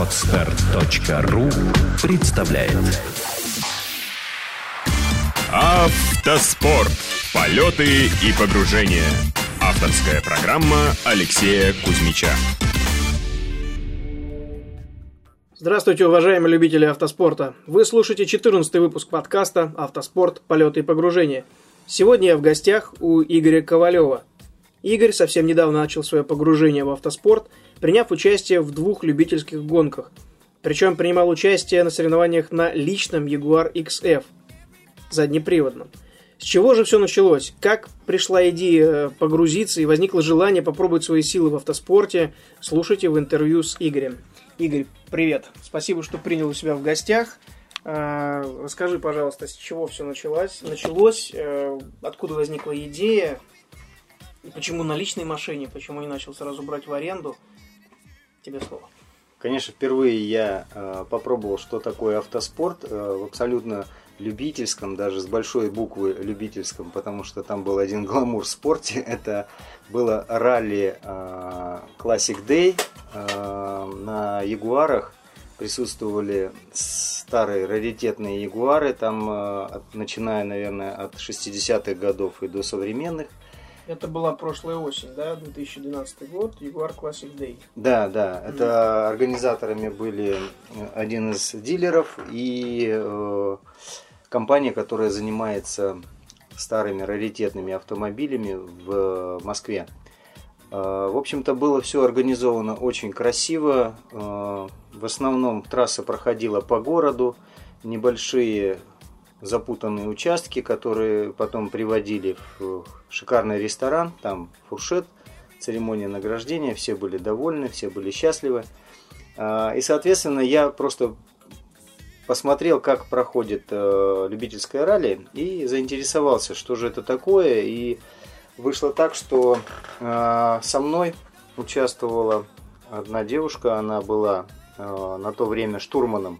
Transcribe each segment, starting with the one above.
Отстар.ру представляет Автоспорт. Полеты и погружения. Авторская программа Алексея Кузьмича. Здравствуйте, уважаемые любители автоспорта. Вы слушаете 14 выпуск подкаста «Автоспорт. Полеты и погружения». Сегодня я в гостях у Игоря Ковалева. Игорь совсем недавно начал свое погружение в автоспорт, приняв участие в двух любительских гонках. Причем принимал участие на соревнованиях на личном Jaguar XF заднеприводном. С чего же все началось? Как пришла идея погрузиться и возникло желание попробовать свои силы в автоспорте? Слушайте в интервью с Игорем. Игорь, привет. Спасибо, что принял у себя в гостях. А, расскажи, пожалуйста, с чего все началось? Началось, э, откуда возникла идея, и почему на личной машине, почему не начал сразу брать в аренду? Тебе слово. Конечно, впервые я э, попробовал, что такое автоспорт э, в абсолютно любительском, даже с большой буквы любительском, потому что там был один гламур в спорте. Это было ралли э, Classic Day э, на Ягуарах. Присутствовали старые раритетные Ягуары, там, э, начиная, наверное, от 60-х годов и до современных. Это была прошлая осень, да, 2012 год, Jaguar Classic Day. Да, да, это организаторами были один из дилеров и э, компания, которая занимается старыми раритетными автомобилями в Москве. Э, в общем-то, было все организовано очень красиво. Э, в основном трасса проходила по городу, небольшие запутанные участки, которые потом приводили в шикарный ресторан, там фуршет, церемония награждения, все были довольны, все были счастливы. Э, и, соответственно, я просто посмотрел, как проходит э, любительское ралли и заинтересовался, что же это такое. И вышло так, что э, со мной участвовала одна девушка, она была э, на то время штурманом,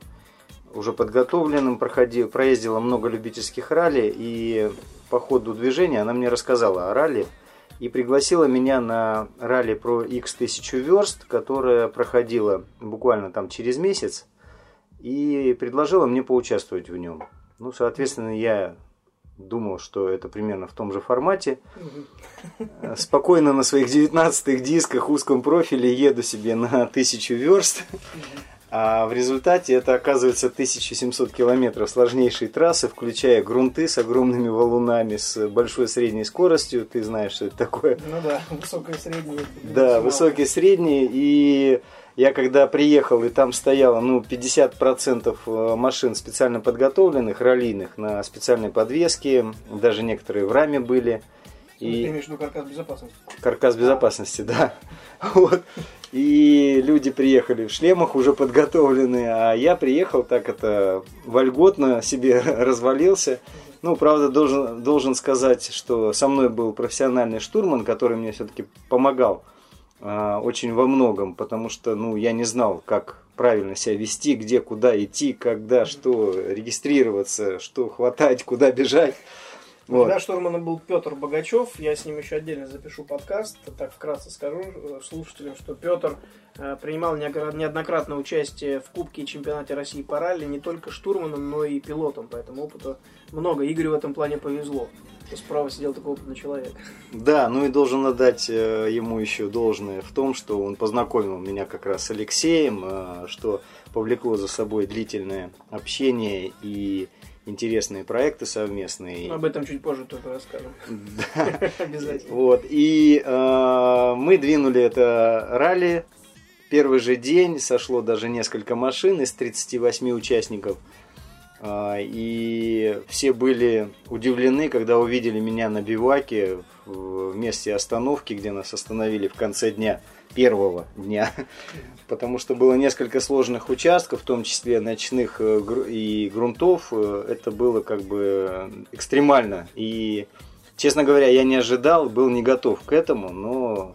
уже подготовленным, проходил, проездила много любительских ралли, и по ходу движения она мне рассказала о ралли и пригласила меня на ралли про X 1000 верст, которая проходила буквально там через месяц и предложила мне поучаствовать в нем. Ну, соответственно, я думал, что это примерно в том же формате. Спокойно на своих 19 дисках узком профиле еду себе на тысячу верст. А в результате это оказывается 1700 километров сложнейшей трассы, включая грунты с огромными валунами, с большой средней скоростью. Ты знаешь, что это такое. Ну да, высокое среднее. Да, высокие средние. И я когда приехал, и там стояло ну, 50% э, машин специально подготовленных, раллийных, на специальной подвеске, даже некоторые в раме были. И... Ты имеешь в виду каркас безопасности? Каркас безопасности, да. Вот. И люди приехали в шлемах уже подготовленные, а я приехал так это вольготно себе развалился. Ну, правда, должен, должен сказать, что со мной был профессиональный штурман, который мне все-таки помогал а, очень во многом, потому что, ну, я не знал, как правильно себя вести, где, куда идти, когда, что регистрироваться, что хватать, куда бежать. Вот. Когда штурманом был Петр Богачев, я с ним еще отдельно запишу подкаст, так вкратце скажу э, слушателям, что Петр э, принимал неоднократное участие в Кубке и чемпионате России по ралли не только штурманом, но и пилотом, поэтому опыта много. Игорю в этом плане повезло что справа сидел такой опытный человек. Да, ну и должен отдать э, ему еще должное в том, что он познакомил меня как раз с Алексеем, что повлекло за собой длительное общение и интересные проекты совместные. Ну, об этом чуть позже тоже расскажем. Да. Обязательно. Вот. И э, мы двинули это ралли. Первый же день сошло даже несколько машин из 38 участников – а, и все были удивлены, когда увидели меня на биваке в месте остановки, где нас остановили в конце дня, первого дня. Потому что было несколько сложных участков, в том числе ночных э, и грунтов. Э, это было как бы экстремально. И, честно говоря, я не ожидал, был не готов к этому, но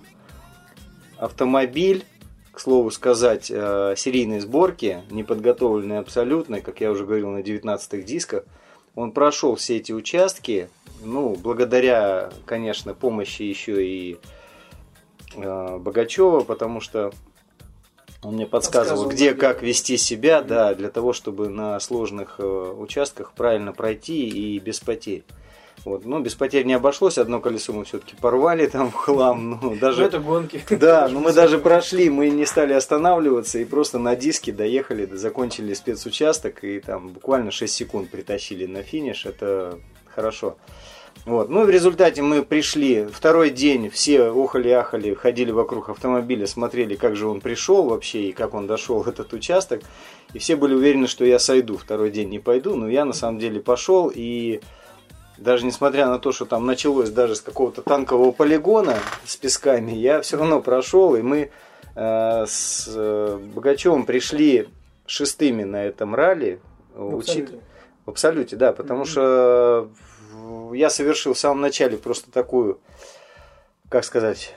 автомобиль к слову сказать, э, серийной сборки, неподготовленной абсолютно, как я уже говорил, на 19-х дисках, он прошел все эти участки, ну, благодаря, конечно, помощи еще и Богачева, потому что Он мне подсказывал, Подсказывал, где, да, как вести себя, да, для того, чтобы на сложных э, участках правильно пройти и без потерь. Вот. Ну, без потерь не обошлось, одно колесо мы все-таки порвали там в хлам, ну, Ну, даже... это гонки. Да, но мы даже прошли, мы не стали останавливаться и просто на диске доехали, закончили спецучасток и там буквально 6 секунд притащили на финиш, это хорошо. Вот. Ну и в результате мы пришли, второй день все охали-ахали, ходили вокруг автомобиля, смотрели, как же он пришел вообще и как он дошел в этот участок. И все были уверены, что я сойду, второй день не пойду, но я на самом деле пошел и даже несмотря на то, что там началось даже с какого-то танкового полигона с песками, я все равно прошел, и мы э, с э, Богачевым пришли шестыми на этом ралли. Ну, учит- абсолютно. В абсолюте, да, потому Мгм. что в- я совершил в самом начале просто такую, как сказать,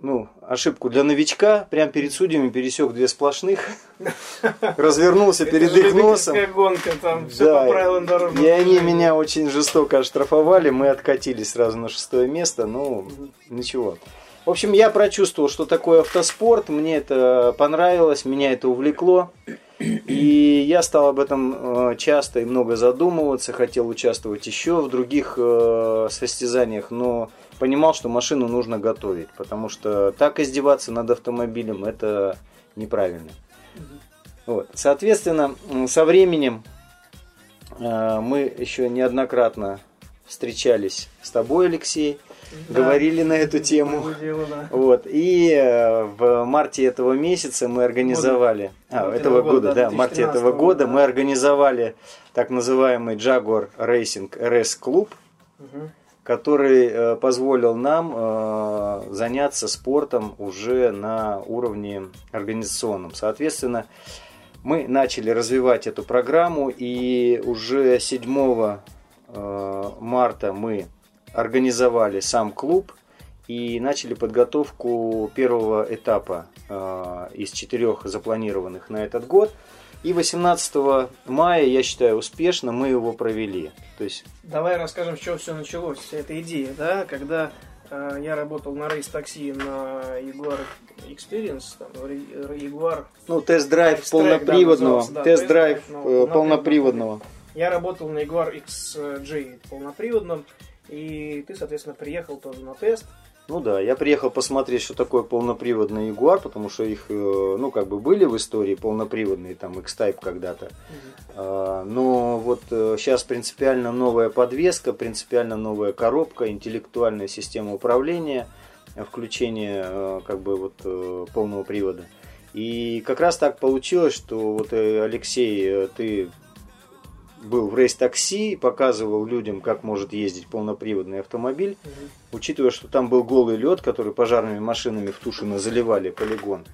ну, ошибку для новичка. Прям перед судьями пересек две сплошных, развернулся перед их носом. гонка, там все по правилам дорожного И они меня очень жестоко оштрафовали, мы откатились сразу на шестое место, ну, ничего. В общем, я прочувствовал, что такое автоспорт, мне это понравилось, меня это увлекло. И я стал об этом э, часто и много задумываться, хотел участвовать еще в других э, состязаниях, но понимал, что машину нужно готовить, потому что так издеваться над автомобилем это неправильно. Вот. Соответственно, со временем э, мы еще неоднократно встречались с тобой, Алексей, Да. говорили на эту тему. Дело, да. Вот. И э, в марте этого месяца мы организовали, а, Года. этого Года, года, да, да, в марте 2013 этого года года. мы организовали так называемый Jaguar Racing RS клуб, Мгм. который э, позволил нам э, заняться спортом уже на уровне организационном. Соответственно, мы начали развивать эту программу, и уже 7 э, марта мы организовали сам клуб и начали подготовку первого этапа э, из четырех запланированных на этот год. И 18 мая, я считаю, успешно мы его провели. То есть Давай расскажем, с чего все началось. Вся эта идея, да, когда э, я работал на рейс-такси на Jaguar Experience, там, Jaguar. Ну, тест-драйв да, полноприводного. назывался, да, тест-драйв тест-драйв, э, ну, полноприводного. Я работал на Jaguar XJ полноприводном, и ты, соответственно, приехал тоже на тест. Ну да, я приехал посмотреть, что такое полноприводный Ягуар, потому что их, э, ну, как бы были в истории полноприводные, там, X-Type когда-то. А, Но вот сейчас принципиально новая подвеска, принципиально новая коробка, интеллектуальная система управления, э, включение э, как бы вот э, полного привода. И как раз так получилось, что вот э, Алексей, э, ты был в рейс-такси, показывал людям, как может ездить полноприводный автомобиль, учитывая, что там был голый лед, который пожарными машинами в Тушино заливали полигон.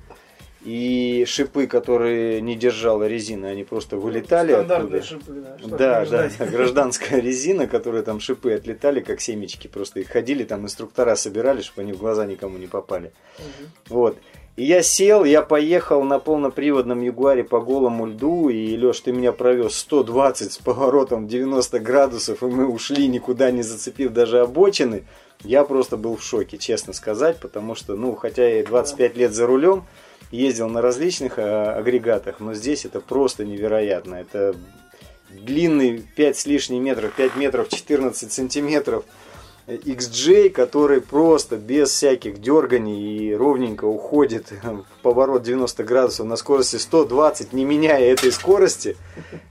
И шипы, которые не держала резина, они просто вылетали Стандартные оттуда. шипы, да. Да, да, ждать. гражданская резина, которая там шипы отлетали, как семечки, просто их ходили, там инструктора собирали, чтобы они в глаза никому не попали. Мгм. Вот. И я сел, я поехал на полноприводном Ягуаре по голому льду, и, Леш, ты меня провез 120 с поворотом 90 градусов, и мы ушли, никуда не зацепив даже обочины. Я просто был в шоке, честно сказать, потому что, ну, хотя я и 25 лет за рулем, ездил на различных э, агрегатах, но здесь это просто невероятно. Это длинный 5 с лишним метров, 5 метров 14 сантиметров XJ, который просто без всяких дерганий и ровненько уходит в поворот 90 градусов на скорости 120, не меняя этой скорости,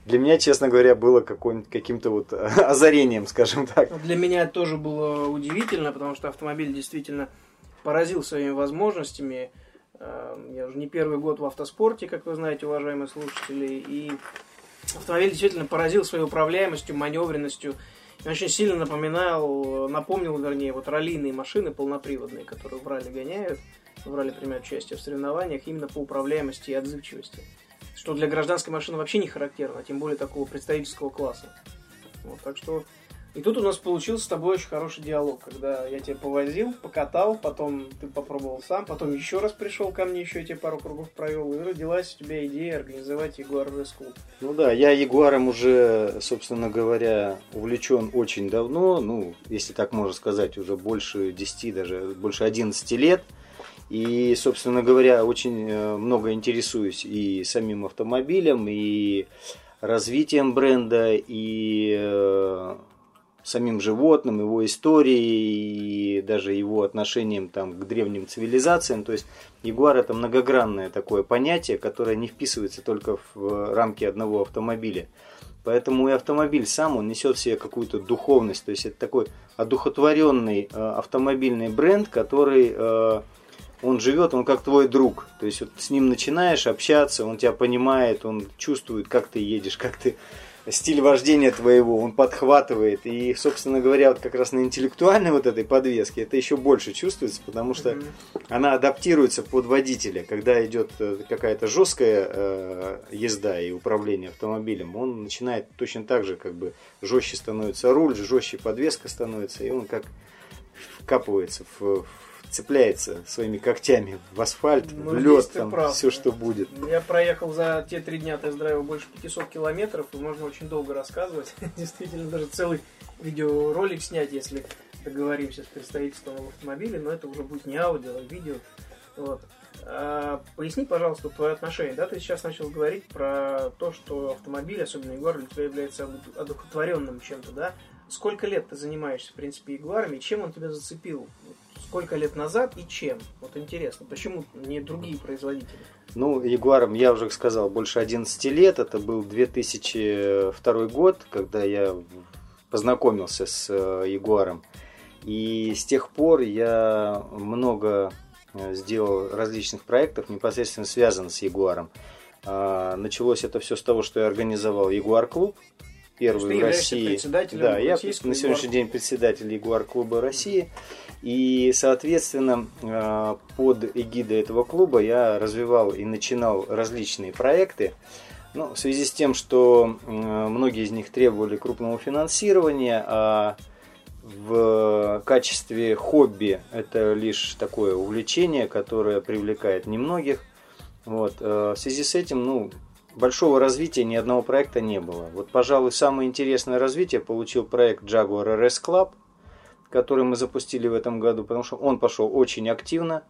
для меня, честно говоря, было каким-то вот озарением, скажем так. Ну, Для меня тоже было удивительно, потому что автомобиль действительно поразил своими возможностями. Э, Я уже не первый год в автоспорте, как вы знаете, уважаемые слушатели, и автомобиль действительно поразил своей управляемостью, маневренностью. Очень сильно напоминал, напомнил, вернее, вот раллийные машины полноприводные, которые в ралли гоняют, в ралли принимают участие в соревнованиях именно по управляемости и отзывчивости. Что для гражданской машины вообще не характерно, тем более такого представительского класса. Вот, так что и тут у нас получился с тобой очень хороший диалог, когда я тебя повозил, покатал, потом ты попробовал сам, потом еще раз пришел ко мне, еще я тебе пару кругов провел, и родилась у тебя идея организовать Ягуар Рейс Клуб. Ну да, я Ягуаром уже, собственно говоря, увлечен очень давно, ну, если так можно сказать, уже больше 10, даже больше 11 лет. И, собственно говоря, очень э, много интересуюсь и самим автомобилем, и развитием бренда, и э, самим животным, его историей и даже его отношением там, к древним цивилизациям. То есть Ягуар это многогранное такое понятие, которое не вписывается только в рамки одного автомобиля. Поэтому и автомобиль сам, он несет в себе какую-то духовность. То есть это такой одухотворенный э, автомобильный бренд, который э, он живет, он как твой друг. То есть вот с ним начинаешь общаться, он тебя понимает, он чувствует, как ты едешь, как ты стиль вождения твоего, он подхватывает. И, собственно говоря, вот как раз на интеллектуальной вот этой подвеске это еще больше чувствуется, потому что mm-hmm. она адаптируется под водителя. Когда идет э, какая-то жесткая э, езда и управление автомобилем, он начинает точно так же, как бы жестче становится руль, жестче подвеска становится, и он как вкапывается в, в цепляется своими когтями в асфальт, ну, в лед, там, прав, все, что будет. Я проехал за те три дня тест-драйва больше 500 километров, и можно очень долго рассказывать. Действительно, даже целый видеоролик снять, если договоримся с представительством автомобиля, но это уже будет не аудио, а видео. Вот. А, поясни, пожалуйста, твое отношение. Да, ты сейчас начал говорить про то, что автомобиль, особенно Ягуар, для тебя является одухотворенным чем-то, да? Сколько лет ты занимаешься, в принципе, Ягуарами, чем он тебя зацепил? Сколько лет назад и чем? Вот интересно, почему не другие производители? Ну, Ягуаром я уже сказал, больше 11 лет. Это был 2002 год, когда я познакомился с э, Ягуаром. И с тех пор я много э, сделал различных проектов, непосредственно связанных с Ягуаром. А, началось это все с того, что я организовал Ягуар клуб, первый в России. Да, я на сегодняшний день председатель Ягуар клуба России. И, соответственно, э, под эгидой этого клуба я развивал и начинал различные проекты. Ну, в связи с тем, что многие из них требовали крупного финансирования, а в качестве хобби это лишь такое увлечение, которое привлекает немногих. Вот. Э, в связи с этим, ну, большого развития ни одного проекта не было. Вот, пожалуй, самое интересное развитие получил проект Jaguar RS Club – который мы запустили в этом году, потому что он пошел очень активно,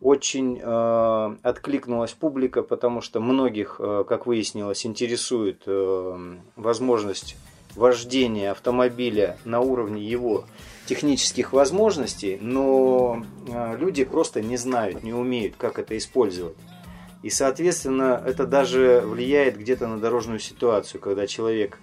очень э, откликнулась публика, потому что многих, э, как выяснилось, интересует э, возможность вождения автомобиля на уровне его технических возможностей, но э, люди просто не знают, не умеют, как это использовать. И, соответственно, это даже влияет где-то на дорожную ситуацию, когда человек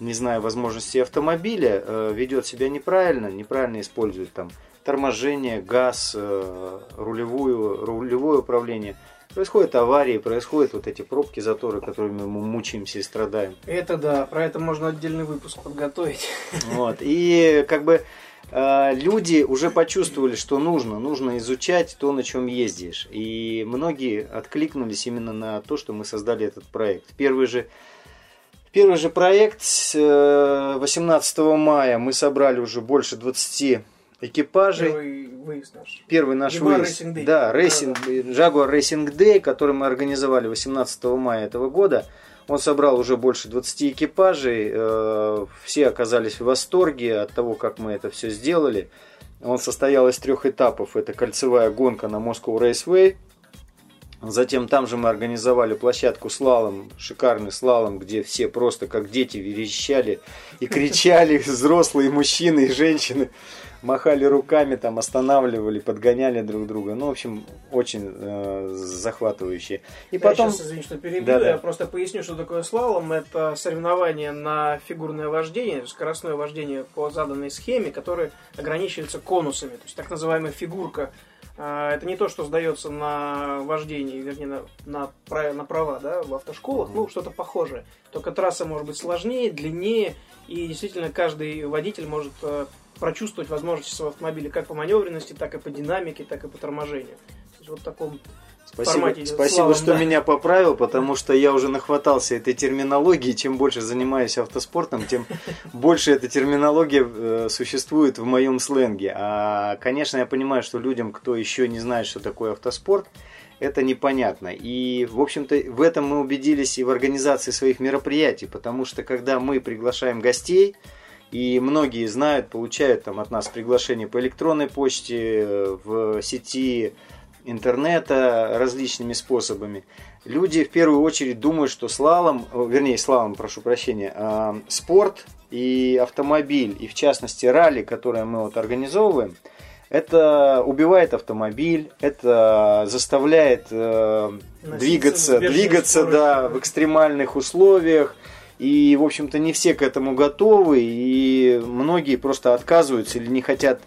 не зная возможностей автомобиля, э, ведет себя неправильно, неправильно использует там торможение, газ, э, рулевую, рулевое управление. Происходят аварии, происходят вот эти пробки, заторы, которыми мы мучаемся и страдаем. Это да, про это можно отдельный выпуск подготовить. Вот. И как бы люди уже почувствовали, что нужно, нужно изучать то, на чем ездишь. И многие откликнулись именно на то, что мы создали этот проект. Первый же Первый же проект 18 э, мая мы собрали уже больше 20 экипажей. Первый выезд наш. Первый наш Jaguar выезд. Racing Day. Да, Racing, Jaguar Racing Day, который мы организовали 18 мая этого года. Он собрал уже больше 20 экипажей. Э, все оказались в восторге от того, как мы это все сделали. Он состоял из трех этапов. Это кольцевая гонка на Moscow Raceway – Затем там же мы организовали площадку слалом, шикарный слалом, где все просто как дети верещали и кричали, взрослые мужчины и женщины махали руками, там останавливали, подгоняли друг друга. Ну, в общем, очень э, захватывающе. И да, потом... Сейчас, извини, что перебил, да, да. я просто поясню, что такое слалом. Это соревнование на фигурное вождение, скоростное вождение по заданной схеме, которое ограничивается конусами. То есть так называемая фигурка а, это не то, что сдается на вождение, вернее, на, на, на права да, в автошколах, ну, что-то похожее. Только трасса может быть сложнее, длиннее, и действительно каждый водитель может э, прочувствовать возможности своего автомобиля как по маневренности, так и по динамике, так и по торможению. То есть вот в таком Спасибо, формате. Спасибо, славам, что да. меня поправил, потому что я уже нахватался этой терминологии. Чем больше занимаюсь автоспортом, тем больше эта терминология э, существует в моем сленге. А, конечно, я понимаю, что людям, кто еще не знает, что такое автоспорт, это непонятно. И, в общем-то, в этом мы убедились и в организации своих мероприятий, потому что когда мы приглашаем гостей, и многие знают, получают там от нас приглашение по электронной почте, в сети интернета различными способами, люди в первую очередь думают, что слалом, вернее слалом, прошу прощения, э, спорт и автомобиль, и в частности ралли, которое мы вот организовываем, это убивает автомобиль, это заставляет э, двигаться, двигаться да, в экстремальных условиях. И, в общем-то, не все к этому готовы, и многие просто отказываются или не хотят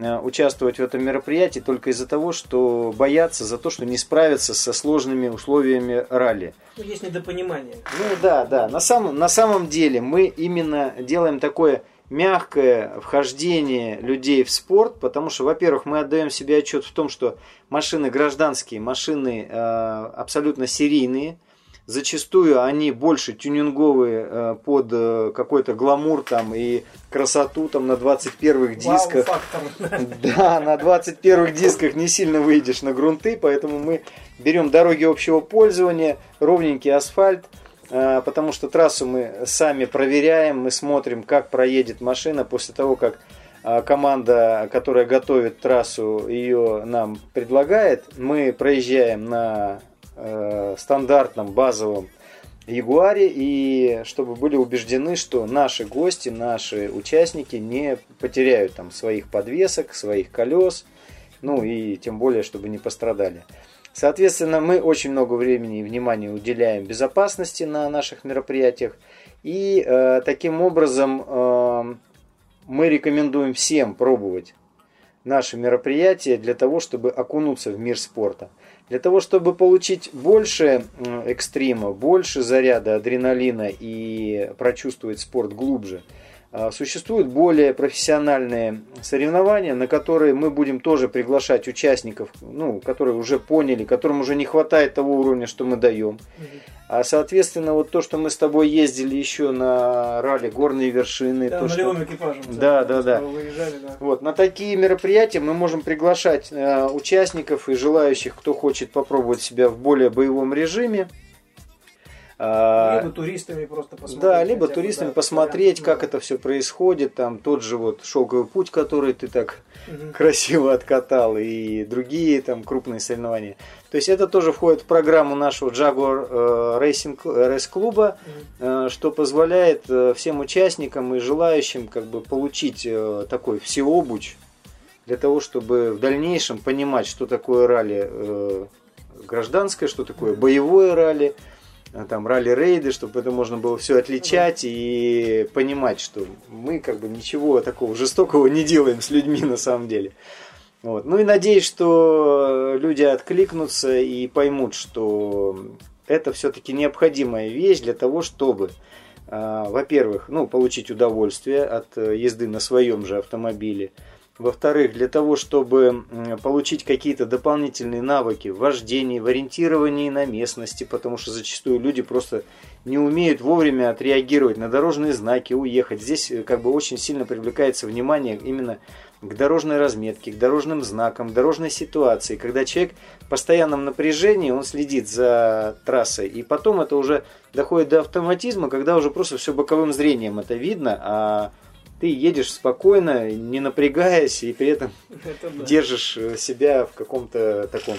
Э, участвовать в этом мероприятии только из-за того, что боятся за то, что не справятся со сложными условиями ралли. Ну, есть недопонимание. Ну да, да. На самом, на самом деле мы именно делаем такое мягкое вхождение людей в спорт, потому что, во-первых, мы отдаем себе отчет в том, что машины гражданские, машины э, абсолютно серийные, зачастую они больше тюнинговые э, под э, какой-то гламур там и красоту там на 21-х дисках. Да, на 21-х дисках не сильно выйдешь на грунты, поэтому мы берем дороги общего пользования, ровненький асфальт, э, потому что трассу мы сами проверяем, мы смотрим, как проедет машина после того, как команда, которая готовит трассу, ее нам предлагает. Мы проезжаем на э, стандартном базовом Ягуаре и чтобы были убеждены, что наши гости, наши участники не потеряют там своих подвесок, своих колес, ну и тем более, чтобы не пострадали. Соответственно, мы очень много времени и внимания уделяем безопасности на наших мероприятиях и э, таким образом э, мы рекомендуем всем пробовать наши мероприятия для того, чтобы окунуться в мир спорта. Для того, чтобы получить больше экстрима, больше заряда адреналина и прочувствовать спорт глубже – существуют более профессиональные соревнования, на которые мы будем тоже приглашать участников, ну, которые уже поняли, которым уже не хватает того уровня, что мы даем. А соответственно, вот то, что мы с тобой ездили еще на ралли горные вершины. Да, то, что... экипажем. Да, да, да. Выезжали, да. Вот, на такие мероприятия мы можем приглашать э, участников и желающих, кто хочет попробовать себя в более боевом режиме. А, либо туристами просто посмотреть. Да, либо туристами да, посмотреть, как да. это все происходит. Там тот же вот шелковый путь, который ты так угу. красиво откатал, и другие там крупные соревнования. То есть это тоже входит в программу нашего Jaguar Racing Race клуба, угу. что позволяет э, всем участникам и желающим как бы получить э, такой всеобуч для того, чтобы в дальнейшем понимать, что такое ралли гражданское, что такое боевое ралли, Э, там ралли-рейды, чтобы это можно было все отличать и понимать, что мы как бы ничего такого жестокого не делаем с людьми на самом деле. Вот. Ну и надеюсь, что люди откликнутся и поймут, что это все-таки необходимая вещь для того, чтобы, э, во-первых, ну, получить удовольствие от э, езды на своем же автомобиле, во-вторых, для того, чтобы получить какие-то дополнительные навыки в вождении, в ориентировании на местности, потому что зачастую люди просто не умеют вовремя отреагировать на дорожные знаки, уехать. Здесь э, как бы очень сильно привлекается внимание именно к дорожной разметке, к дорожным знакам, к дорожной ситуации, когда человек в постоянном напряжении, он следит за трассой, и потом это уже доходит до автоматизма, когда уже просто все боковым зрением это видно, а ты едешь спокойно, не напрягаясь, и при этом да. держишь э, себя в каком-то таком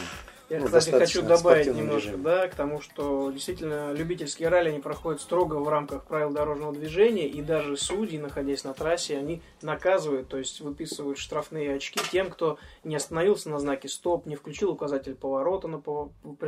я, ну, кстати, хочу добавить немножко, режиме. да, к тому, что действительно любительские ралли они проходят строго в рамках правил дорожного движения, и даже судьи, находясь на трассе, они наказывают, то есть выписывают штрафные очки тем, кто не остановился на знаке стоп, не включил указатель поворота, на,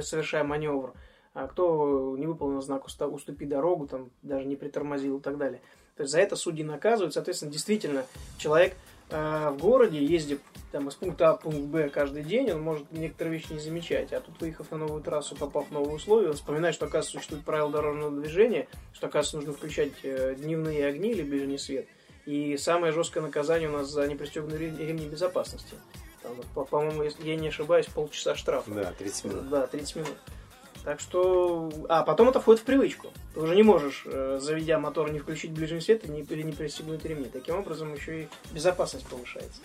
совершая маневр, а кто не выполнил знак уступи дорогу, там даже не притормозил и так далее. То есть за это судьи наказывают. Соответственно, действительно, человек э, в городе ездит там, из пункта А в пункт Б каждый день, он может некоторые вещи не замечать. А тут, выехав на новую трассу, попав в новые условия, он вспоминает, что, оказывается, существует правила дорожного движения, что, оказывается, нужно включать э, дневные огни или ближний свет. И самое жесткое наказание у нас за непристегнутые ремни безопасности. Там, по-моему, если я не ошибаюсь, полчаса штрафа. Да, 30 минут. Да, 30 минут. Так что... А потом это входит в привычку. Ты уже не можешь, э, заведя мотор, не включить ближний свет или не пристегнуть ремни. Таким образом, еще и безопасность повышается.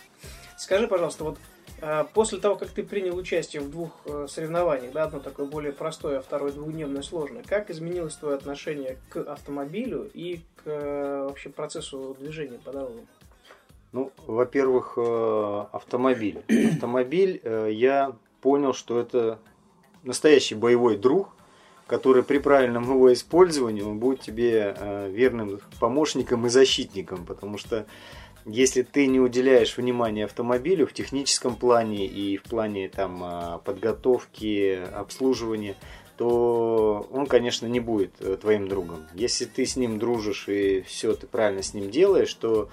Скажи, пожалуйста, вот э, после того, как ты принял участие в двух э, соревнованиях, да, одно такое более простое, а второе двухдневное сложное, как изменилось твое отношение к автомобилю и к вообще процессу движения по дорогам? Ну, во-первых, автомобиль. Автомобиль я понял, что это настоящий боевой друг, который при правильном его использовании он будет тебе э, верным помощником и защитником, потому что если ты не уделяешь внимания автомобилю в техническом плане и в плане там э, подготовки, обслуживания, то он, конечно, не будет э, твоим другом. Если ты с ним дружишь и все ты правильно с ним делаешь, то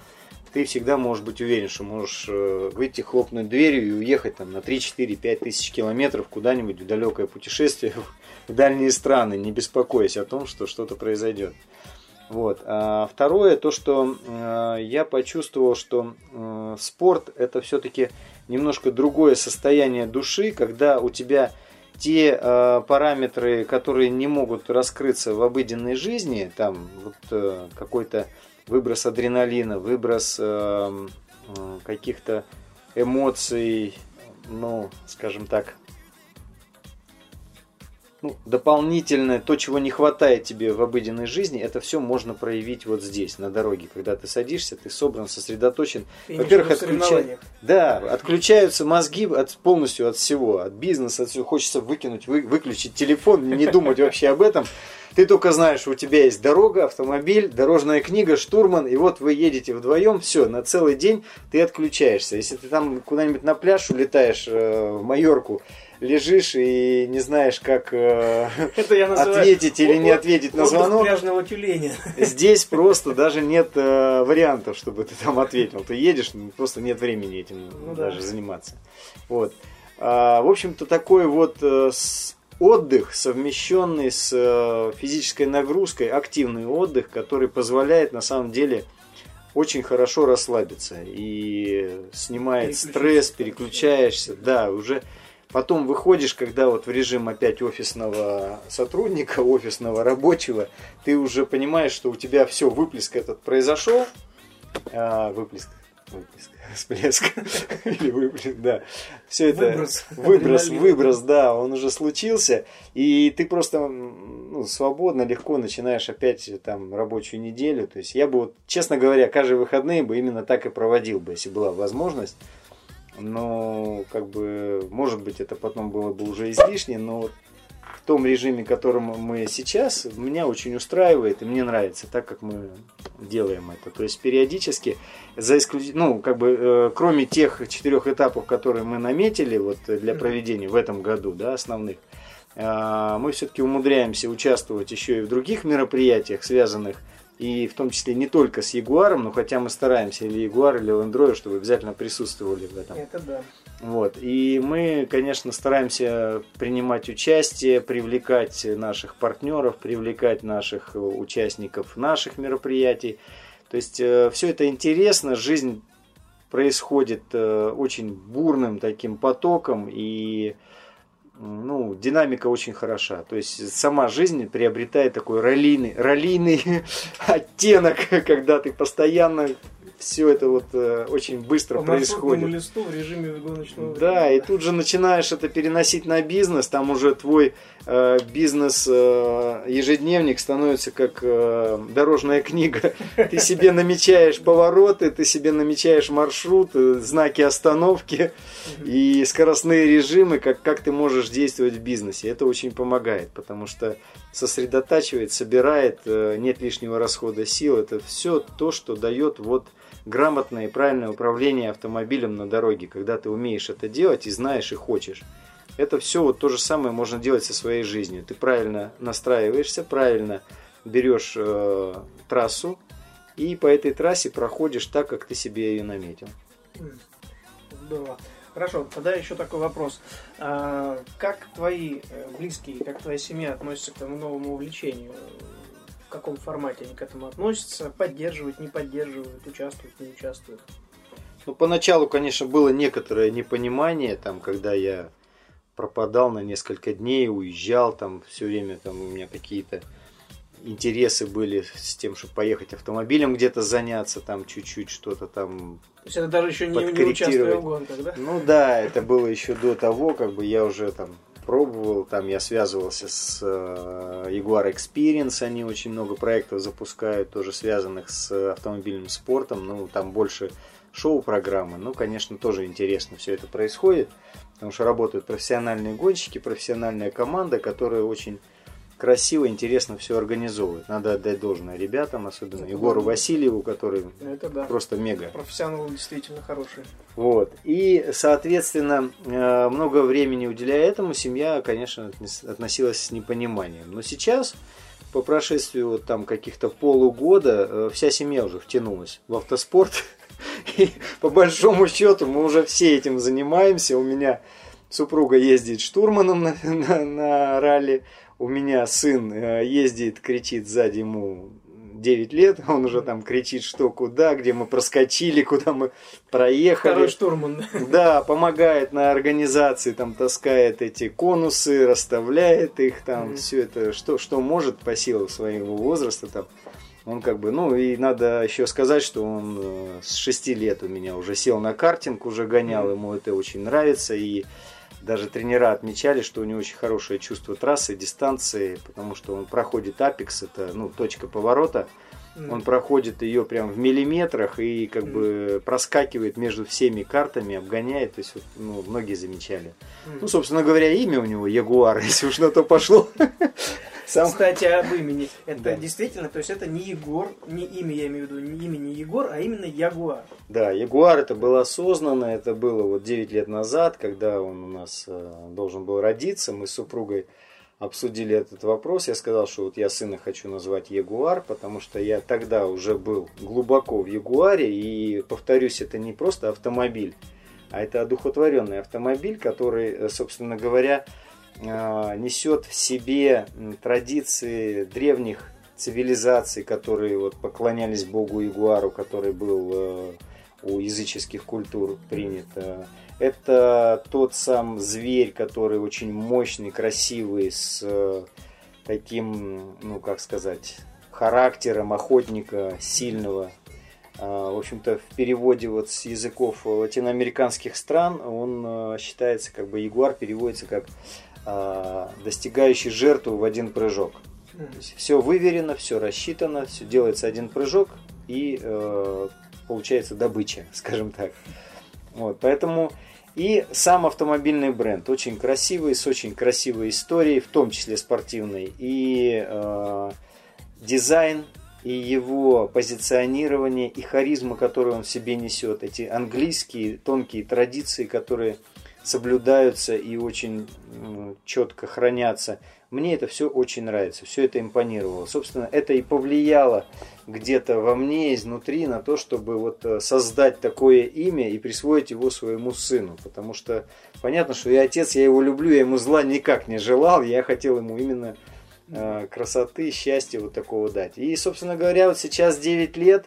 ты всегда можешь быть уверен, что можешь э, выйти, хлопнуть дверью и уехать там на 3, 4, 5 тысяч километров куда-нибудь в далекое путешествие в дальние страны, не беспокоясь о том, что что-то произойдет. Вот. А второе, то, что э, я почувствовал, что э, спорт это все-таки немножко другое состояние души, когда у тебя те э, параметры, которые не могут раскрыться в обыденной жизни, там вот э, какой-то выброс адреналина, выброс э, э, каких-то эмоций, ну, скажем так, ну, дополнительное, то, чего не хватает тебе в обыденной жизни, это все можно проявить вот здесь, на дороге. Когда ты садишься, ты собран, сосредоточен. Во-первых, отключай... да, отключаются мозги от, полностью от всего, от бизнеса, от всего. Хочется выкинуть, вы, выключить телефон, не думать вообще об этом. Ты только знаешь, у тебя есть дорога, автомобиль, дорожная книга, штурман, и вот вы едете вдвоем, все, на целый день ты отключаешься. Если ты там куда-нибудь на пляж улетаешь э, в Майорку, лежишь и не знаешь, как э, ответить или не ответить на звонок. пляжного тюленя. Здесь просто даже нет э, вариантов, чтобы ты там ответил. Ты едешь, ну, просто нет времени этим ну, даже да. заниматься. Вот. А, в общем-то, такой вот э, отдых, совмещенный с э, физической нагрузкой, активный отдых, который позволяет на самом деле очень хорошо расслабиться и снимает стресс, переключаешься, да, уже Потом выходишь, когда вот в режим опять офисного сотрудника, офисного рабочего, ты уже понимаешь, что у тебя все, выплеск этот произошел. А, выплеск, выплеск, всплеск или выплеск, да. Все это выброс, выброс, выброс, да, он уже случился, и ты просто ну, свободно, легко начинаешь опять там рабочую неделю. То есть я бы, вот, честно говоря, каждые выходные бы именно так и проводил бы, если была возможность но как бы, может быть, это потом было бы уже излишне, но в том режиме, которым мы сейчас, меня очень устраивает и мне нравится так, как мы делаем это. То есть периодически, за исключ... ну, как бы, э, кроме тех четырех этапов, которые мы наметили вот, для проведения в этом году, да, основных, э, мы все-таки умудряемся участвовать еще и в других мероприятиях, связанных с и в том числе не только с Ягуаром, но хотя мы стараемся или Ягуар, или Rover, чтобы обязательно присутствовали в этом. Это да. Вот. И мы, конечно, стараемся принимать участие, привлекать наших партнеров, привлекать наших участников наших мероприятий. То есть э, все это интересно, жизнь происходит э, очень бурным таким потоком, и ну, динамика очень хороша. То есть сама жизнь приобретает такой раллийный, раллийный оттенок, когда ты постоянно все это вот э, очень быстро По происходит. листу в режиме гоночного Да, и тут же начинаешь это переносить на бизнес, там уже твой э, бизнес э, ежедневник становится как э, дорожная книга. Ты себе намечаешь повороты, ты себе намечаешь маршрут, знаки остановки и скоростные режимы, как, как ты можешь действовать в бизнесе. Это очень помогает, потому что сосредотачивает, собирает, нет лишнего расхода сил. Это все то, что дает вот грамотное и правильное управление автомобилем на дороге, когда ты умеешь это делать и знаешь и хочешь. Это все вот то же самое можно делать со своей жизнью. Ты правильно настраиваешься, правильно берешь э, трассу и по этой трассе проходишь так, как ты себе ее наметил. Здорово. Хорошо, тогда еще такой вопрос. А, как твои э, близкие, как твоя семья относятся к этому новому увлечению? каком формате они к этому относятся, поддерживают, не поддерживают, участвуют, не участвуют? Ну, поначалу, конечно, было некоторое непонимание, там, когда я пропадал на несколько дней, уезжал, там, все время там у меня какие-то интересы были с тем, чтобы поехать автомобилем где-то заняться, там чуть-чуть что-то там То есть это даже еще не, не участвуя в гонках, да? Ну да, это было еще до того, как бы я уже там пробовал, там я связывался с э, Jaguar Experience, они очень много проектов запускают, тоже связанных с автомобильным спортом, ну там больше шоу-программы, ну, конечно, тоже интересно все это происходит. Потому что работают профессиональные гонщики, профессиональная команда, которая очень красиво, интересно все организовывает. Надо отдать должное ребятам, особенно Это Егору да. Васильеву, который Это да. просто мега. Профессионалы действительно хорошие. Вот. И, соответственно, э, много времени уделяя этому, семья, конечно, относилась с непониманием. Но сейчас, по прошествию вот там каких-то полугода, э, вся семья уже втянулась в автоспорт. И по большому счету мы уже все этим занимаемся. У меня супруга ездит штурманом на, на- на ралли. У меня сын э, ездит, кричит сзади ему 9 лет, он уже там кричит, что куда, где мы проскочили, куда мы проехали. Второй штурман. Да, помогает на организации, там таскает эти конусы, расставляет их, там Мгм. все это, что, что может по силам своего возраста там. Он как бы, ну и надо еще сказать, что он э, с 6 лет у меня уже сел на картинг, уже гонял, ему это очень нравится. И даже тренера отмечали, что у него очень хорошее чувство трассы, дистанции, потому что он проходит апекс, это ну, точка поворота. Он проходит ее прям в миллиметрах и как бы проскакивает между всеми картами, обгоняет. То есть, вот, ну, многие замечали. Ну, собственно говоря, имя у него Ягуар, если уж на то пошло. Сам Кстати, об имени. Это Да. действительно, то есть это не Егор, не имя, я имею в виду, не имя не Егор, а именно Ягуар. Да, Ягуар это было осознанно, это было вот 9 лет назад, когда он у нас э, должен был родиться, мы с супругой обсудили этот вопрос, я сказал, что вот я сына хочу назвать Ягуар, потому что я тогда уже был глубоко в Ягуаре, и повторюсь, это не просто автомобиль, а это одухотворенный автомобиль, который, э, собственно говоря, э, несет в себе традиции древних цивилизаций, которые вот поклонялись богу Ягуару, который был э, у языческих культур принят. Это тот сам зверь, который очень мощный, красивый, с э, таким, ну как сказать, характером охотника сильного. А, В общем-то, в переводе вот с языков латиноамериканских стран он э, считается, как бы ягуар переводится как а, достигающий жертву в один прыжок. Все выверено, все рассчитано, все делается один прыжок и э, получается добыча, скажем так. Вот, поэтому и сам автомобильный бренд очень красивый, с очень красивой историей, в том числе спортивной, и э, дизайн, и его позиционирование, и харизма, которую он в себе несет, эти английские тонкие традиции, которые соблюдаются и очень четко хранятся. Мне это все очень нравится, все это импонировало. Собственно, это и повлияло где-то во мне изнутри на то, чтобы вот э, создать такое имя и присвоить его своему сыну. Потому что понятно, что я отец, я его люблю, я ему зла никак не желал, я хотел ему именно э, красоты, счастья вот такого дать. И, собственно говоря, вот сейчас 9 лет,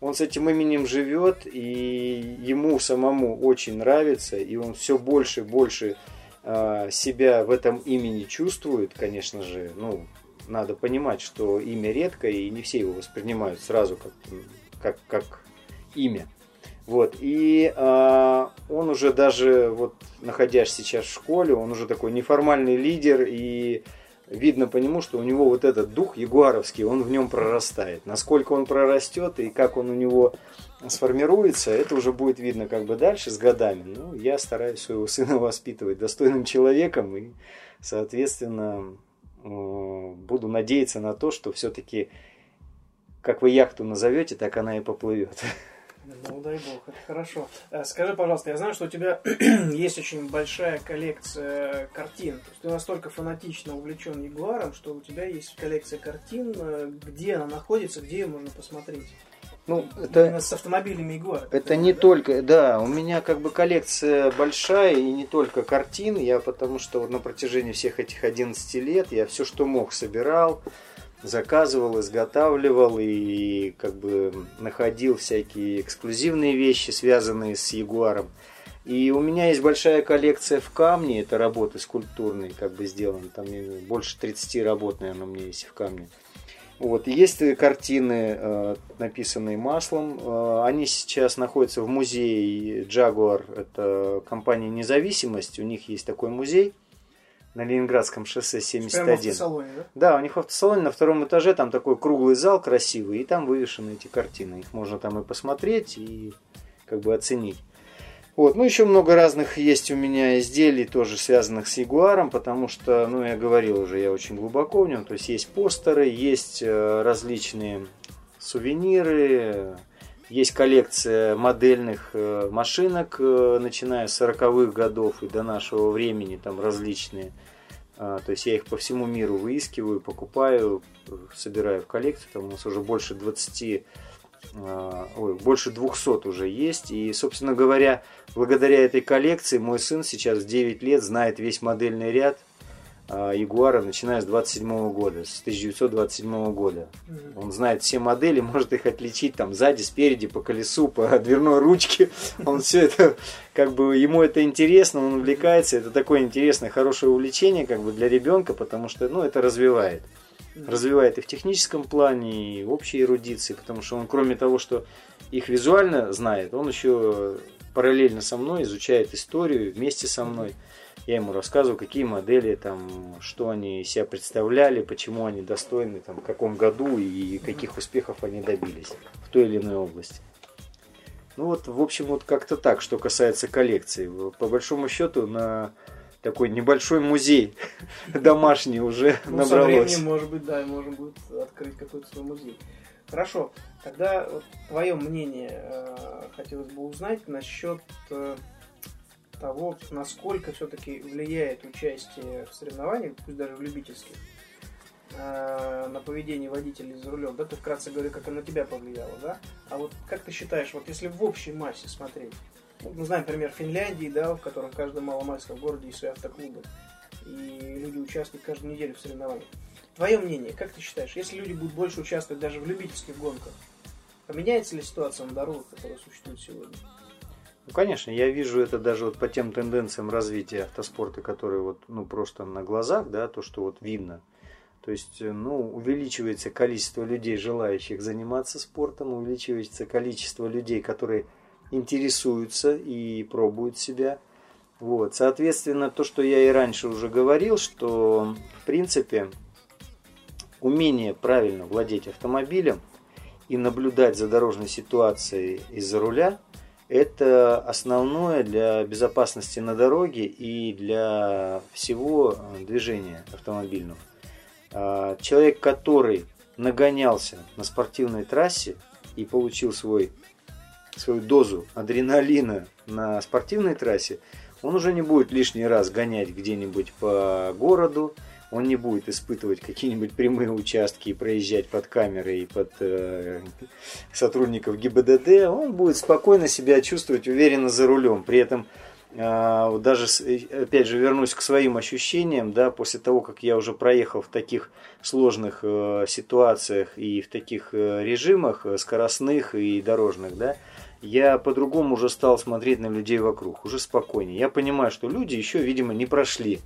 он с этим именем живет, и ему самому очень нравится, и он все больше и больше э, себя в этом имени чувствует, конечно же, ну, надо понимать, что имя редкое, и не все его воспринимают сразу как, как, как имя. Вот, и э, он уже даже, вот, находясь сейчас в школе, он уже такой неформальный лидер, и видно по нему, что у него вот этот дух ягуаровский, он в нем прорастает. Насколько он прорастет и как он у него сформируется, это уже будет видно как бы дальше с годами. Ну, я стараюсь своего сына воспитывать достойным человеком и, соответственно, э, буду надеяться на то, что все-таки, как вы яхту назовете, так она и поплывет. Ну, дай бог, это хорошо. Э, Скажи, пожалуйста, я знаю, что у тебя есть очень большая коллекция картин. То есть ты настолько фанатично увлечен Ягуаром, что у тебя есть коллекция картин. Э, Где она находится, где ее можно посмотреть? Ну, Именно с автомобилями Ягуара. Это не только, да, у меня как бы коллекция большая и не только картин, я потому что вот на протяжении всех этих 11 лет я все, что мог, собирал, заказывал, изготавливал и как бы находил всякие эксклюзивные вещи, связанные с Ягуаром. И у меня есть большая коллекция в камне, это работы скульптурные, как бы сделаны, там больше 30 работ, наверное, у меня есть в камне. Вот. Есть картины, э, написанные маслом. Э, Они сейчас находятся в музее Jaguar. Это компания «Независимость». У них есть такой музей на Ленинградском шоссе Прямо в 71. да? Да, у них в автосалоне на втором этаже там такой круглый зал красивый, и там вывешены эти картины. Их можно там и посмотреть, и как бы оценить. Вот, ну еще много разных есть у меня изделий, тоже связанных с Ягуаром, потому что, ну я говорил уже, я очень глубоко в нем, то есть есть постеры, есть э, различные сувениры, есть коллекция модельных э, машинок, э, начиная с 40-х годов и до нашего времени, там различные. А, то есть я их по всему миру выискиваю, покупаю, собираю в коллекцию. Там у нас уже больше 20, а, ой, больше 200 уже есть. И, собственно говоря, благодаря этой коллекции мой сын сейчас в 9 лет знает весь модельный ряд – Ягуара, начиная с 27 года, с 1927 года. Он знает все модели, может их отличить там сзади, спереди, по колесу, по дверной ручке. Он все это, как бы, ему это интересно, он увлекается. Это такое интересное, хорошее увлечение, как бы, для ребенка, потому что, ну, это развивает. Развивает и в техническом плане, и в общей эрудиции, потому что он, кроме того, что их визуально знает, он еще параллельно со мной изучает историю вместе со мной. Я ему рассказываю, какие модели, там, что они из себя представляли, почему они достойны, там, в каком году и каких успехов они добились в той или иной области. Ну вот, в общем, вот как-то так, что касается коллекции. По большому счету, на такой небольшой музей домашний уже ну, набралось. Со временем, может быть, да, можно будет открыть какой-то свой музей. Хорошо, тогда вот, твое мнение э, хотелось бы узнать насчет э, того, насколько все-таки влияет участие в соревнованиях, пусть даже в любительских, э, на поведение водителей за рулем. Да, ты вкратце говорю, как оно на тебя повлияло, да? А вот как ты считаешь, вот если в общей массе смотреть, ну, мы знаем пример Финляндии, да, в котором в каждом маломальском городе есть свои автоклубы, и люди участвуют каждую неделю в соревнованиях. Твое мнение, как ты считаешь, если люди будут больше участвовать даже в любительских гонках, поменяется ли ситуация на дорогах, которая существует сегодня? Ну, конечно, я вижу это даже вот по тем тенденциям развития автоспорта, которые вот, ну, просто на глазах, да, то, что вот видно. То есть, ну, увеличивается количество людей, желающих заниматься спортом, увеличивается количество людей, которые интересуются и пробуют себя. Вот. Соответственно, то, что я и раньше уже говорил, что, в принципе, умение правильно владеть автомобилем и наблюдать за дорожной ситуацией из-за руля – это основное для безопасности на дороге и для всего э, движения автомобильного. А, человек, который нагонялся на спортивной трассе и получил свой, свою дозу адреналина на спортивной трассе, он уже не будет лишний раз гонять где-нибудь по городу, он не будет испытывать какие-нибудь прямые участки и проезжать под камеры и под э, сотрудников ГИБДД, он будет спокойно себя чувствовать уверенно за рулем. При этом э, даже, опять же, вернусь к своим ощущениям, да, после того, как я уже проехал в таких сложных э, ситуациях и в таких э, режимах э, скоростных и дорожных, да, я по-другому уже стал смотреть на людей вокруг, уже спокойнее. Я понимаю, что люди еще, видимо, не прошли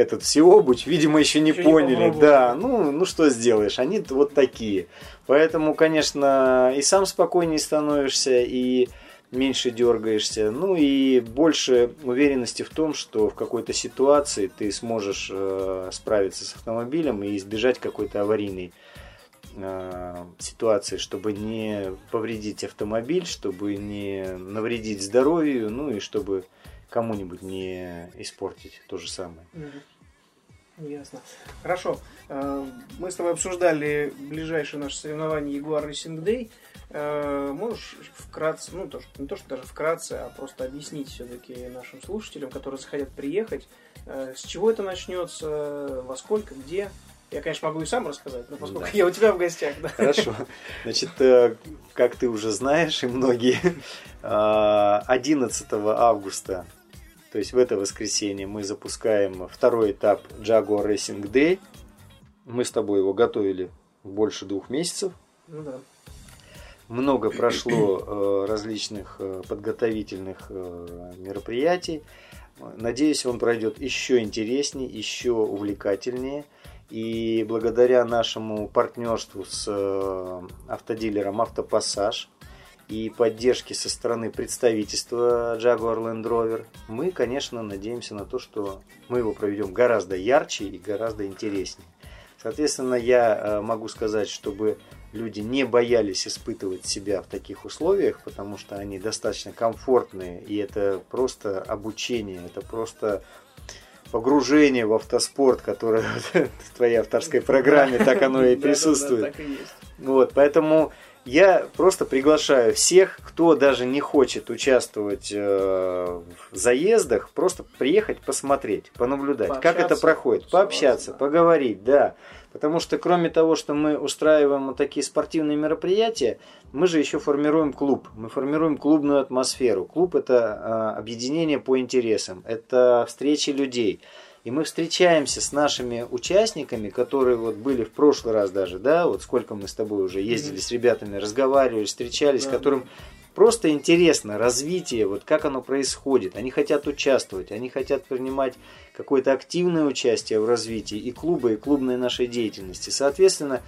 этот всеобуч, видимо, еще не еще поняли. Не да, ну, ну что сделаешь, они вот такие. Поэтому, конечно, и сам спокойнее становишься, и меньше дергаешься. Ну и больше уверенности в том, что в какой-то ситуации ты сможешь э, справиться с автомобилем и избежать какой-то аварийной э, ситуации, чтобы не повредить автомобиль, чтобы не навредить здоровью, ну и чтобы кому-нибудь не испортить то же самое. Ясно. Хорошо. Э, мы с тобой обсуждали ближайшее наше соревнование Jaguar Racing Day. Э, можешь вкратце, ну то, не то, что даже вкратце, а просто объяснить все-таки нашим слушателям, которые захотят приехать, э, с чего это начнется, во сколько, где? Я, конечно, могу и сам рассказать, но поскольку да. я у тебя в гостях. Да. Хорошо. Значит, как ты уже знаешь, и многие, 11 августа то есть в это воскресенье мы запускаем второй этап Jaguar Racing Day. Мы с тобой его готовили больше двух месяцев. Ну да. Много прошло э, различных э, подготовительных э, мероприятий. Надеюсь, он пройдет еще интереснее, еще увлекательнее. И благодаря нашему партнерству с э, автодилером Автопассаж – и поддержки со стороны представительства Jaguar Land Rover, мы, конечно, надеемся на то, что мы его проведем гораздо ярче и гораздо интереснее. Соответственно, я э, могу сказать, чтобы люди не боялись испытывать себя в таких условиях, потому что они достаточно комфортные, и это просто обучение, это просто погружение в автоспорт, которое в твоей авторской программе, так оно и присутствует. Вот, поэтому я просто приглашаю всех, кто даже не хочет участвовать э, в заездах, просто приехать посмотреть, понаблюдать, как это проходит, пообщаться, поговорить, да. Потому что кроме того, что мы устраиваем вот такие спортивные мероприятия, мы же еще формируем клуб. Мы формируем клубную атмосферу. Клуб это э, объединение по интересам, это встречи людей. И мы встречаемся с нашими участниками, которые вот были в прошлый раз даже, да, вот сколько мы с тобой уже ездили mm-hmm. с ребятами, разговаривали, встречались, да. которым просто интересно развитие, вот как оно происходит. Они хотят участвовать, они хотят принимать какое-то активное участие в развитии и клуба, и клубной нашей деятельности. Соответственно,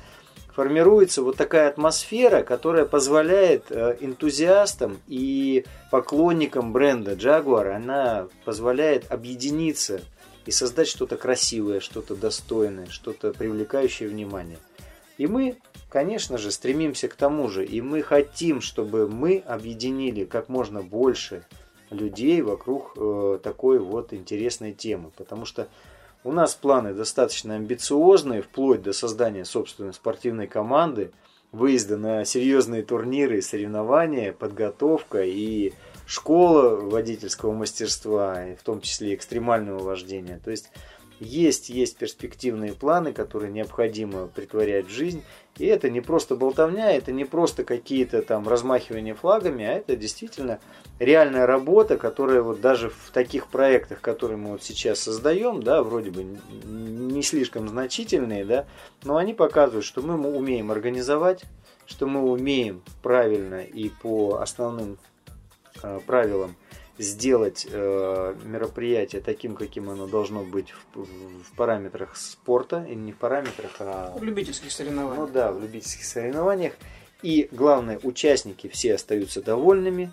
формируется вот такая атмосфера, которая позволяет э, энтузиастам и поклонникам бренда Jaguar, она позволяет объединиться и создать что-то красивое, что-то достойное, что-то привлекающее внимание. И мы, конечно же, стремимся к тому же, и мы хотим, чтобы мы объединили как можно больше людей вокруг э, такой вот интересной темы, потому что у нас планы достаточно амбициозные, вплоть до создания собственной спортивной команды, выезда на серьезные турниры, соревнования, подготовка и школа водительского мастерства, в том числе экстремального вождения. То есть есть, есть перспективные планы, которые необходимо притворять в жизнь. И это не просто болтовня, это не просто какие-то там размахивания флагами, а это действительно реальная работа, которая вот даже в таких проектах, которые мы вот сейчас создаем, да, вроде бы не слишком значительные, да, но они показывают, что мы умеем организовать, что мы умеем правильно и по основным правилам сделать э, мероприятие таким, каким оно должно быть в, в параметрах спорта, и не в параметрах, а... В любительских соревнованиях. Ну да, в любительских соревнованиях. И главное, участники все остаются довольными,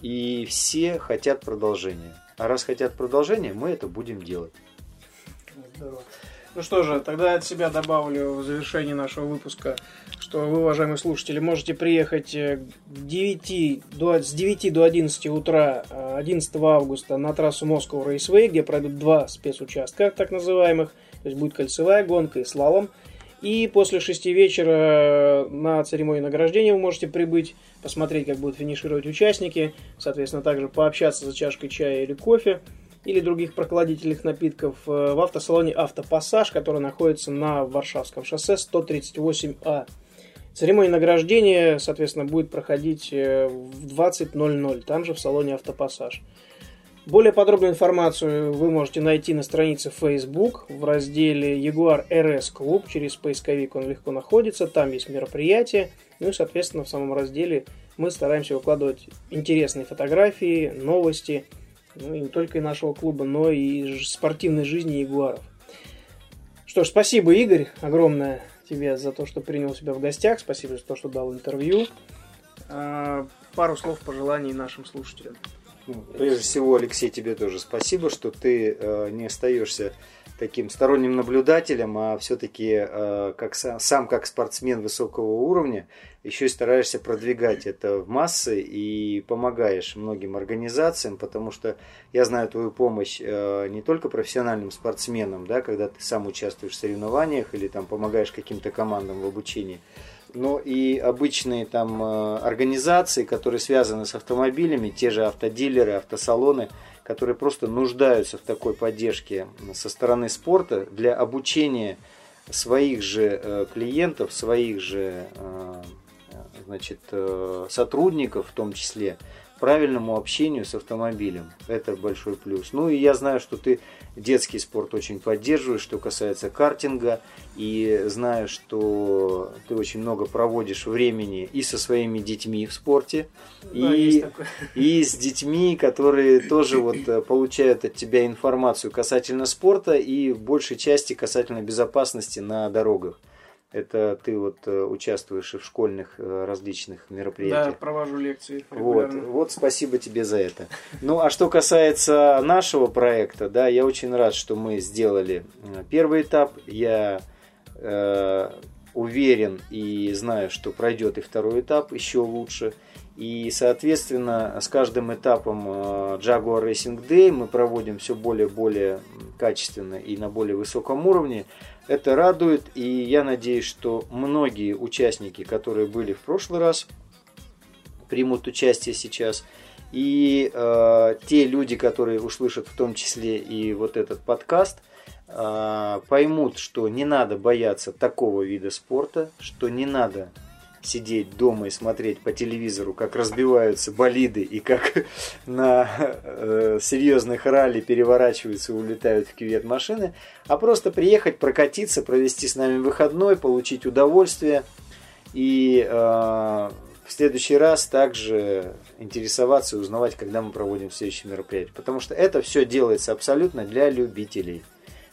и все хотят продолжения. А раз хотят продолжения, мы это будем делать. Здорово. Ну что же, тогда от себя добавлю в завершении нашего выпуска, что вы, уважаемые слушатели, можете приехать э, к 9 до, с 9 до 11 утра 11 э, августа на трассу Moscow Raceway, где пройдут два спецучастка, так называемых. То есть будет кольцевая гонка и слалом. И после 6 вечера на церемонию награждения вы можете прибыть, посмотреть, как будут финишировать участники, соответственно, также пообщаться за чашкой чая или кофе или других прокладительных напитков э, в автосалоне «Автопассаж», который находится на Варшавском шоссе 138А. Церемония награждения, соответственно, будет проходить э, в 20.00, там же в салоне «Автопассаж». Более подробную информацию вы можете найти на странице Facebook в разделе Jaguar RS Club. Через поисковик он легко находится. Там есть мероприятие. Ну и, соответственно, в самом разделе мы стараемся выкладывать интересные фотографии, новости – ну, не только и нашего клуба, но и спортивной жизни ягуаров. Что ж, спасибо, Игорь, огромное тебе за то, что принял себя в гостях. Спасибо за то, что дал интервью. А, пару слов пожеланий нашим слушателям. Прежде всего, Алексей, тебе тоже спасибо, что ты э, не остаешься таким сторонним наблюдателем, а все-таки э, как сам, сам как спортсмен высокого уровня еще и стараешься продвигать это в массы и помогаешь многим организациям, потому что я знаю твою помощь э, не только профессиональным спортсменам, да, когда ты сам участвуешь в соревнованиях или там помогаешь каким-то командам в обучении, но и обычные там э, организации, которые связаны с автомобилями, те же автодилеры, автосалоны – которые просто нуждаются в такой поддержке со стороны спорта для обучения своих же э, клиентов, своих же э, значит, сотрудников в том числе, правильному общению с автомобилем. Это большой плюс. Ну и я знаю, что ты детский спорт очень поддерживаешь, что касается картинга. И знаю, что ты очень много проводишь времени и со своими детьми в спорте, да, и, и с детьми, которые тоже вот э, получают от тебя информацию касательно спорта и в большей части касательно безопасности на дорогах. Это ты вот э, участвуешь и в школьных э, различных мероприятиях. Да, провожу лекции Вот, вот спасибо тебе за это. Ну, а что касается нашего проекта, да, я очень рад, что мы сделали э, первый этап. Я э, уверен и знаю, что пройдет и второй этап еще лучше. И, соответственно, с каждым этапом Jaguar Racing Day мы проводим все более и более качественно и на более высоком уровне. Это радует, и я надеюсь, что многие участники, которые были в прошлый раз, примут участие сейчас. И э, те люди, которые услышат в том числе и вот этот подкаст, э, поймут, что не надо бояться такого вида спорта, что не надо сидеть дома и смотреть по телевизору, как разбиваются болиды и как на э, серьезных ралли переворачиваются и улетают в кювет машины, а просто приехать, прокатиться, провести с нами выходной, получить удовольствие и э, в следующий раз также интересоваться и узнавать, когда мы проводим следующее мероприятие. Потому что это все делается абсолютно для любителей.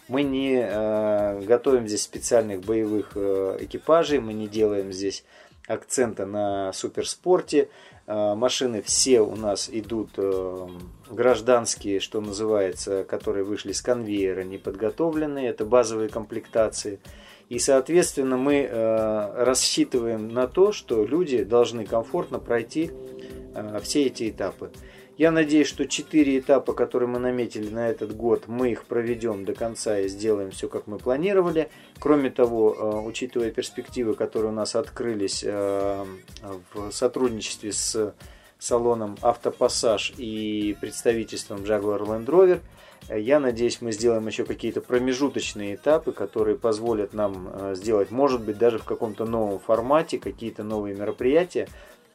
Мы не э, готовим здесь специальных боевых э, экипажей, мы не делаем здесь акцента на суперспорте. Э, машины все у нас идут э, гражданские, что называется, которые вышли с конвейера, неподготовленные. Это базовые комплектации. И, соответственно, мы э, рассчитываем на то, что люди должны комфортно пройти все эти этапы. Я надеюсь, что четыре этапа, которые мы наметили на этот год, мы их проведем до конца и сделаем все, как мы планировали. Кроме того, э, учитывая перспективы, которые у нас открылись э, в сотрудничестве с салоном Автопассаж и представительством Jaguar Land Rover, я надеюсь, мы сделаем еще какие-то промежуточные этапы, которые позволят нам э, сделать, может быть, даже в каком-то новом формате, какие-то новые мероприятия,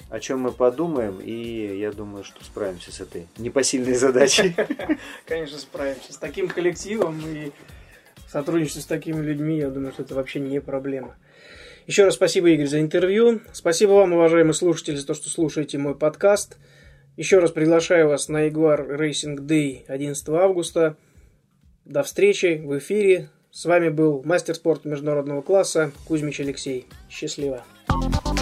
о чем мы подумаем, и я думаю, что справимся с этой непосильной задачей. Конечно, справимся. С таким коллективом и сотрудничество с такими людьми, я думаю, что это вообще не проблема. Еще раз спасибо, Игорь, за интервью. Спасибо вам, уважаемые слушатели, за то, что слушаете мой подкаст. Еще раз приглашаю вас на Jaguar Racing Day 11 августа. До встречи в эфире. С вами был мастер спорта международного класса Кузьмич Алексей. Счастливо.